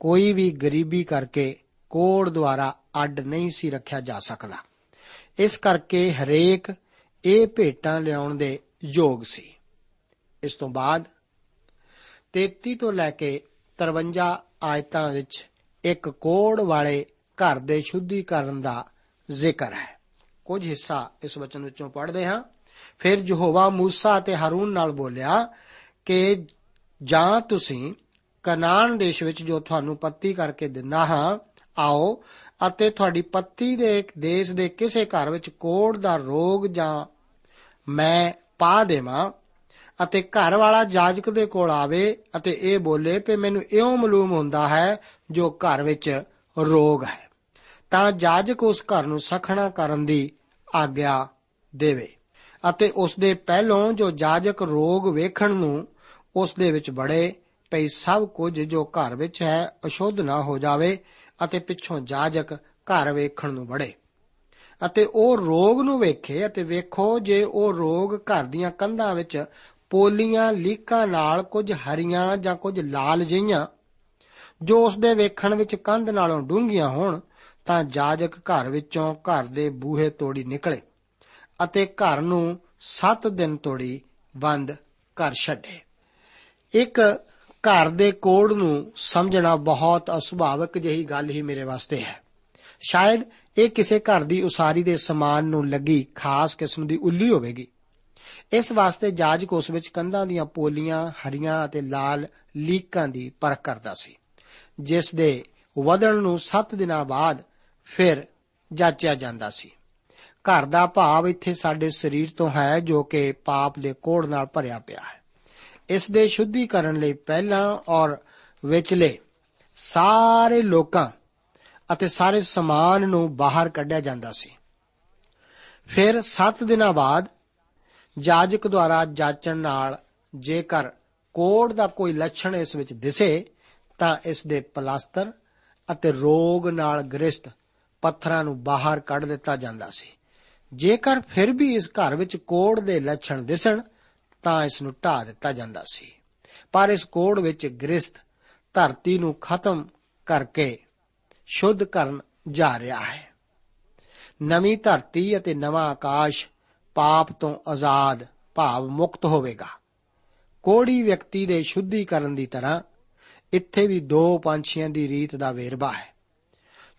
[SPEAKER 2] ਕੋਈ ਵੀ ਗਰੀਬੀ ਕਰਕੇ ਕੋੜ ਦੁਆਰਾ ਅੱਡ ਨਹੀਂ ਸੀ ਰੱਖਿਆ ਜਾ ਸਕਦਾ। ਇਸ ਕਰਕੇ ਹਰੇਕ ਇਹ ਭੇਟਾਂ ਲਿਆਉਣ ਦੇ ਯੋਗ ਸੀ। ਇਸ ਤੋਂ ਬਾਅਦ 33 ਤੋਂ ਲੈ ਕੇ 53 ਆਇਤਾਂ ਵਿੱਚ ਇੱਕ ਕੋੜ ਵਾਲੇ ਘਰ ਦੇ ਸ਼ੁੱਧੀਕਰਨ ਦਾ ਜ਼ਿਕਰ ਹੈ ਕੁਝ ਹਿੱਸਾ ਇਸ ਵਚਨ ਵਿੱਚੋਂ ਪੜ੍ਹਦੇ ਹਾਂ ਫਿਰ ਯਹੋਵਾ موسی ਅਤੇ ਹਾਰੂਨ ਨਾਲ ਬੋਲਿਆ ਕਿ ਜਾਂ ਤੁਸੀਂ ਕਨਾਨ ਦੇਸ਼ ਵਿੱਚ ਜੋ ਤੁਹਾਨੂੰ ਪੱਤੀ ਕਰਕੇ ਦਿੰਦਾ ਹਾਂ ਆਓ ਅਤੇ ਤੁਹਾਡੀ ਪੱਤੀ ਦੇ ਦੇਸ਼ ਦੇ ਕਿਸੇ ਘਰ ਵਿੱਚ ਕੋੜ ਦਾ ਰੋਗ ਜਾਂ ਮੈਂ ਪਾ ਦੇਵਾਂ ਅਤੇ ਘਰ ਵਾਲਾ ਜਾਜਕ ਦੇ ਕੋਲ ਆਵੇ ਅਤੇ ਇਹ ਬੋਲੇ ਕਿ ਮੈਨੂੰ ਇਉਂ ਮਾਲੂਮ ਹੁੰਦਾ ਹੈ ਜੋ ਘਰ ਵਿੱਚ ਰੋਗ ਹੈ। ਤਾਂ ਜਾਜਕ ਉਸ ਘਰ ਨੂੰ ਸਖਣਾ ਕਰਨ ਦੀ ਆਗਿਆ ਦੇਵੇ ਅਤੇ ਉਸ ਦੇ ਪਹਿਲੋਂ ਜੋ ਜਾਜਕ ਰੋਗ ਵੇਖਣ ਨੂੰ ਉਸ ਦੇ ਵਿੱਚ ਬੜੇ ਪਈ ਸਭ ਕੁਝ ਜੋ ਘਰ ਵਿੱਚ ਹੈ ਅਸ਼ੁੱਧ ਨਾ ਹੋ ਜਾਵੇ ਅਤੇ ਪਿੱਛੋਂ ਜਾਜਕ ਘਰ ਵੇਖਣ ਨੂੰ ਬੜੇ। ਅਤੇ ਉਹ ਰੋਗ ਨੂੰ ਵੇਖੇ ਅਤੇ ਵੇਖੋ ਜੇ ਉਹ ਰੋਗ ਘਰ ਦੀਆਂ ਕੰਧਾਂ ਵਿੱਚ ਪੋਲੀਆਂ ਲੀਕਾਂ ਨਾਲ ਕੁਝ ਹਰੀਆਂ ਜਾਂ ਕੁਝ ਲਾਲ ਜਿਹੀਆਂ। ਜੋ ਉਸ ਦੇ ਵੇਖਣ ਵਿੱਚ ਕੰਧ ਨਾਲੋਂ ਡੂੰਘੀਆਂ ਹੋਣ, ਤਾਂ ਜਾਜਕ ਘਰ ਵਿੱਚੋਂ ਘਰ ਦੇ ਬੂਹੇ ਤੋੜੀ ਨਿਕਲੇ ਅਤੇ ਘਰ ਨੂੰ 7 ਦਿਨ ਤੋੜੀ ਬੰਦ ਕਰ ਛੱਡੇ। ਇੱਕ ਘਰ ਦੇ ਕੋਡ ਨੂੰ ਸਮਝਣਾ ਬਹੁਤ ਅਸੁਭਾਵਕ ਜਿਹੀ ਗੱਲ ਹੀ ਮੇਰੇ ਵਾਸਤੇ ਹੈ। ਸ਼ਾਇਦ ਇਹ ਕਿਸੇ ਘਰ ਦੀ ਉਸਾਰੀ ਦੇ ਸਮਾਨ ਨੂੰ ਲੱਗੀ ਖਾਸ ਕਿਸਮ ਦੀ ਉੱਲੀ ਹੋਵੇਗੀ। ਇਸ ਵਾਸਤੇ ਜਾਜਕ ਉਸ ਵਿੱਚ ਕੰਧਾਂ ਦੀਆਂ ਪੋਲੀਆਂ ਹਰੀਆਂ ਅਤੇ ਲਾਲ ਲੀਕਾਂ ਦੀ ਪਰਖ ਕਰਦਾ ਸੀ, ਜਿਸ ਦੇ ਵਧਣ ਨੂੰ 7 ਦਿਨਾਂ ਬਾਅਦ ਫਿਰ ਜਾਚਿਆ ਜਾਂਦਾ ਸੀ। ਘਰ ਦਾ ਭਾਵ ਇੱਥੇ ਸਾਡੇ ਸਰੀਰ ਤੋਂ ਹੈ ਜੋ ਕਿ ਪਾਪ ਦੇ ਕੋੜ ਨਾਲ ਭਰਿਆ ਪਿਆ ਹੈ। ਇਸ ਦੇ ਸ਼ੁੱਧੀਕਰਨ ਲਈ ਪਹਿਲਾਂ ਔਰ ਵਿਚਲੇ ਸਾਰੇ ਲੋਕਾਂ ਅਤੇ ਸਾਰੇ ਸਮਾਨ ਨੂੰ ਬਾਹਰ ਕੱਢਿਆ ਜਾਂਦਾ ਸੀ। ਫਿਰ 7 ਦਿਨਾਂ ਬਾਅਦ ਜਾਜਕ ਦੁਆਰਾ ਜਾਚਣ ਨਾਲ ਜੇਕਰ ਕੋੜ ਦਾ ਕੋਈ ਲੱਛਣ ਇਸ ਵਿੱਚ ਦਿਸੇ, ਤਾਂ ਇਸ ਦੇ ਪਲਾਸਟਰ ਅਤੇ ਰੋਗ ਨਾਲ ਗ੍ਰਸਤ ਪੱਥਰਾਂ ਨੂੰ ਬਾਹਰ ਕੱਢ ਦਿੱਤਾ ਜਾਂਦਾ ਸੀ। ਜੇਕਰ ਫਿਰ ਵੀ ਇਸ ਘਰ ਵਿੱਚ ਕੋੜ ਦੇ ਲੱਛਣ ਦਿਸਣ, ਤਾਂ ਇਸ ਨੂੰ ਢਾ ਦਿੱਤਾ ਜਾਂਦਾ ਸੀ। ਪਰ ਇਸ ਕੋੜ ਵਿੱਚ ਗ੍ਰਸਤ ਧਰਤੀ ਨੂੰ ਖਤਮ ਕਰਕੇ ਸ਼ੁੱਧ ਕਰਨ ਜਾ ਰਿਹਾ ਹੈ। ਨਵੀਂ ਧਰਤੀ ਅਤੇ ਨਵਾਂ ਆਕਾਸ਼ ਪਾਪ ਤੋਂ ਆਜ਼ਾਦ ਭਾਵ ਮੁਕਤ ਹੋਵੇਗਾ। ਕੋੜੀ ਵਿਅਕਤੀ ਦੇ ਸ਼ੁੱਧੀਕਰਨ ਦੀ ਤਰ੍ਹਾਂ ਇੱਥੇ ਵੀ ਦੋ ਪੰਛੀਆਂ ਦੀ ਰੀਤ ਦਾ ਵੇਰਵਾ ਹੈ।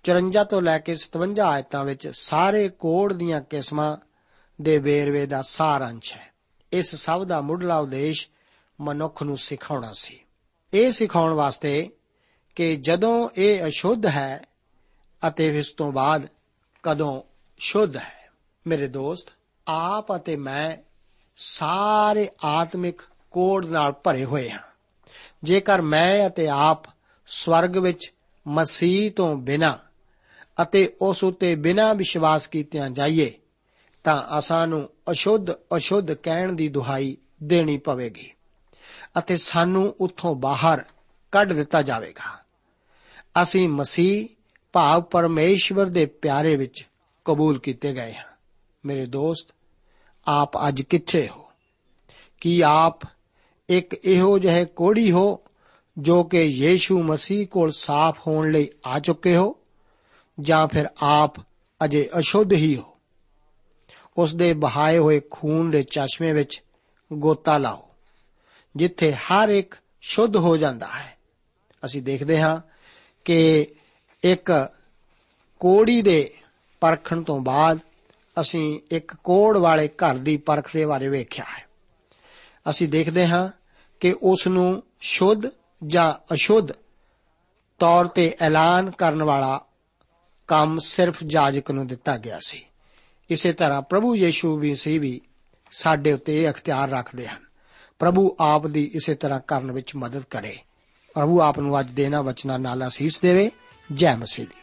[SPEAKER 2] 54 ਤੋਂ ਲੈ ਕੇ 57 ਆਇਤਾਂ ਵਿੱਚ ਸਾਰੇ ਕੋੜ ਦੀਆਂ ਕਿਸਮਾਂ ਦੇ ਵੇਰਵੇ ਦਾ ਸਾਰ ਅੰਸ਼ ਹੈ। ਇਸ ਸਭ ਦਾ ਮੁੱਢਲਾ ਉਦੇਸ਼ ਮਨੁੱਖ ਨੂੰ ਸਿਖਾਉਣਾ ਸੀ। ਇਹ ਸਿਖਾਉਣ ਵਾਸਤੇ ਕਿ ਜਦੋਂ ਇਹ ਅਸ਼ੁੱਧ ਹੈ ਅਤੇ ਇਸ ਤੋਂ ਬਾਅਦ ਕਦੋਂ ਸ਼ੁੱਧ ਹੈ। ਮੇਰੇ ਦੋਸਤ ਆਪ ਅਤੇ ਮੈਂ ਸਾਰੇ ਆਤਮਿਕ ਕੋੜ ਨਾਲ ਭਰੇ ਹੋਏ ਹਾਂ। ਜੇਕਰ ਮੈਂ ਅਤੇ ਆਪ ਸਵਰਗ ਵਿੱਚ ਮਸੀਹ ਤੋਂ ਬਿਨਾ ਅਤੇ ਉਸ ਉਤੇ ਬਿਨਾ ਵਿਸ਼ਵਾਸ ਕੀਤਿਆਂ ਜਾਈਏ, ਤਾਂ ਅਸਾਂ ਨੂੰ ਅਸ਼ੁੱਧ ਅਸ਼ੁੱਧ ਕਹਿਣ ਦੀ ਦੁਹਾਈ ਦੇਣੀ ਪਵੇਗੀ ਅਤੇ ਸਾਨੂੰ ਉੱਥੋਂ ਬਾਹਰ ਕੱਢ ਦਿੱਤਾ ਜਾਵੇਗਾ। ਅਸੀਂ ਮਸੀਹ, ਭਾਵ ਪਰਮੇਸ਼ਵਰ ਦੇ ਪਿਆਰੇ ਵਿੱਚ ਕਬੂਲ ਕੀਤੇ ਗਏ ਹਾਂ। ਮੇਰੇ ਦੋਸਤ ਆਪ ਅੱਜ ਕਿੱਥੇ ਹੋ? ਕੀ ਆਪ ਇੱਕ ਇਹੋ ਜਿਹੇ ਕੋੜੀ ਹੋ ਜੋ ਕਿ ਯੀਸ਼ੂ ਮਸੀਹ ਕੋਲ ਸਾਫ਼ ਹੋਣ ਲਈ ਆ ਚੁੱਕੇ ਹੋ? ਜਾਂ ਫਿਰ ਆਪ ਅਜੇ ਅਸ਼ੁੱਧ ਹੀ ਹੋ? ਉਸ ਦੇ ਬਹਾਏ ਹੋਏ ਖੂਨ ਦੇ ਚਸ਼ਮੇ ਵਿੱਚ ਗੋਤਾ ਲਾਓ, ਜਿੱਥੇ ਹਰ ਇੱਕ ਸ਼ੁੱਧ ਹੋ ਜਾਂਦਾ ਹੈ। ਅਸੀਂ ਦੇਖਦੇ ਹਾਂ ਕਿ ਇੱਕ ਕੋੜੀ ਦੇ ਪਰਖਣ ਤੋਂ ਬਾਅਦ ਅਸੀਂ ਇੱਕ ਕੋੜ ਵਾਲੇ ਘਰ ਦੀ ਪਰਖ ਦੇ ਬਾਰੇ ਵੇਖਿਆ ਹੈ। ਅਸੀਂ ਦੇਖਦੇ ਹਾਂ ਕਿ ਉਸ ਨੂੰ ਸ਼ੁੱਧ ਜਾਂ ਅਸ਼ੁੱਧ ਤੌਰ ਤੇ ਐਲਾਨ ਕਰਨ ਵਾਲਾ ਕੰਮ ਸਿਰਫ ਜਾਜਕ ਨੂੰ ਦਿੱਤਾ ਗਿਆ ਸੀ। ਇਸੇ ਤਰ੍ਹਾਂ ਪ੍ਰਭੂ ਯੀਸ਼ੂ ਵੀ ਸੀ ਵੀ ਸਾਡੇ ਉੱਤੇ ਇਹ ਅਖਤਿਆਰ ਰੱਖਦੇ ਹਨ। ਪ੍ਰਭੂ ਆਪ ਦੀ ਇਸੇ ਤਰ੍ਹਾਂ ਕਰਨ ਵਿੱਚ ਮਦਦ ਕਰੇ। ਪ੍ਰਭੂ ਆਪ ਨੂੰ ਅੱਜ ਦੇਣਾ ਵਚਨਾਂ ਨਾਲ ਅਸੀਸ ਦੇਵੇ। ਜੈ ਮਸੀਹ ਦੀ।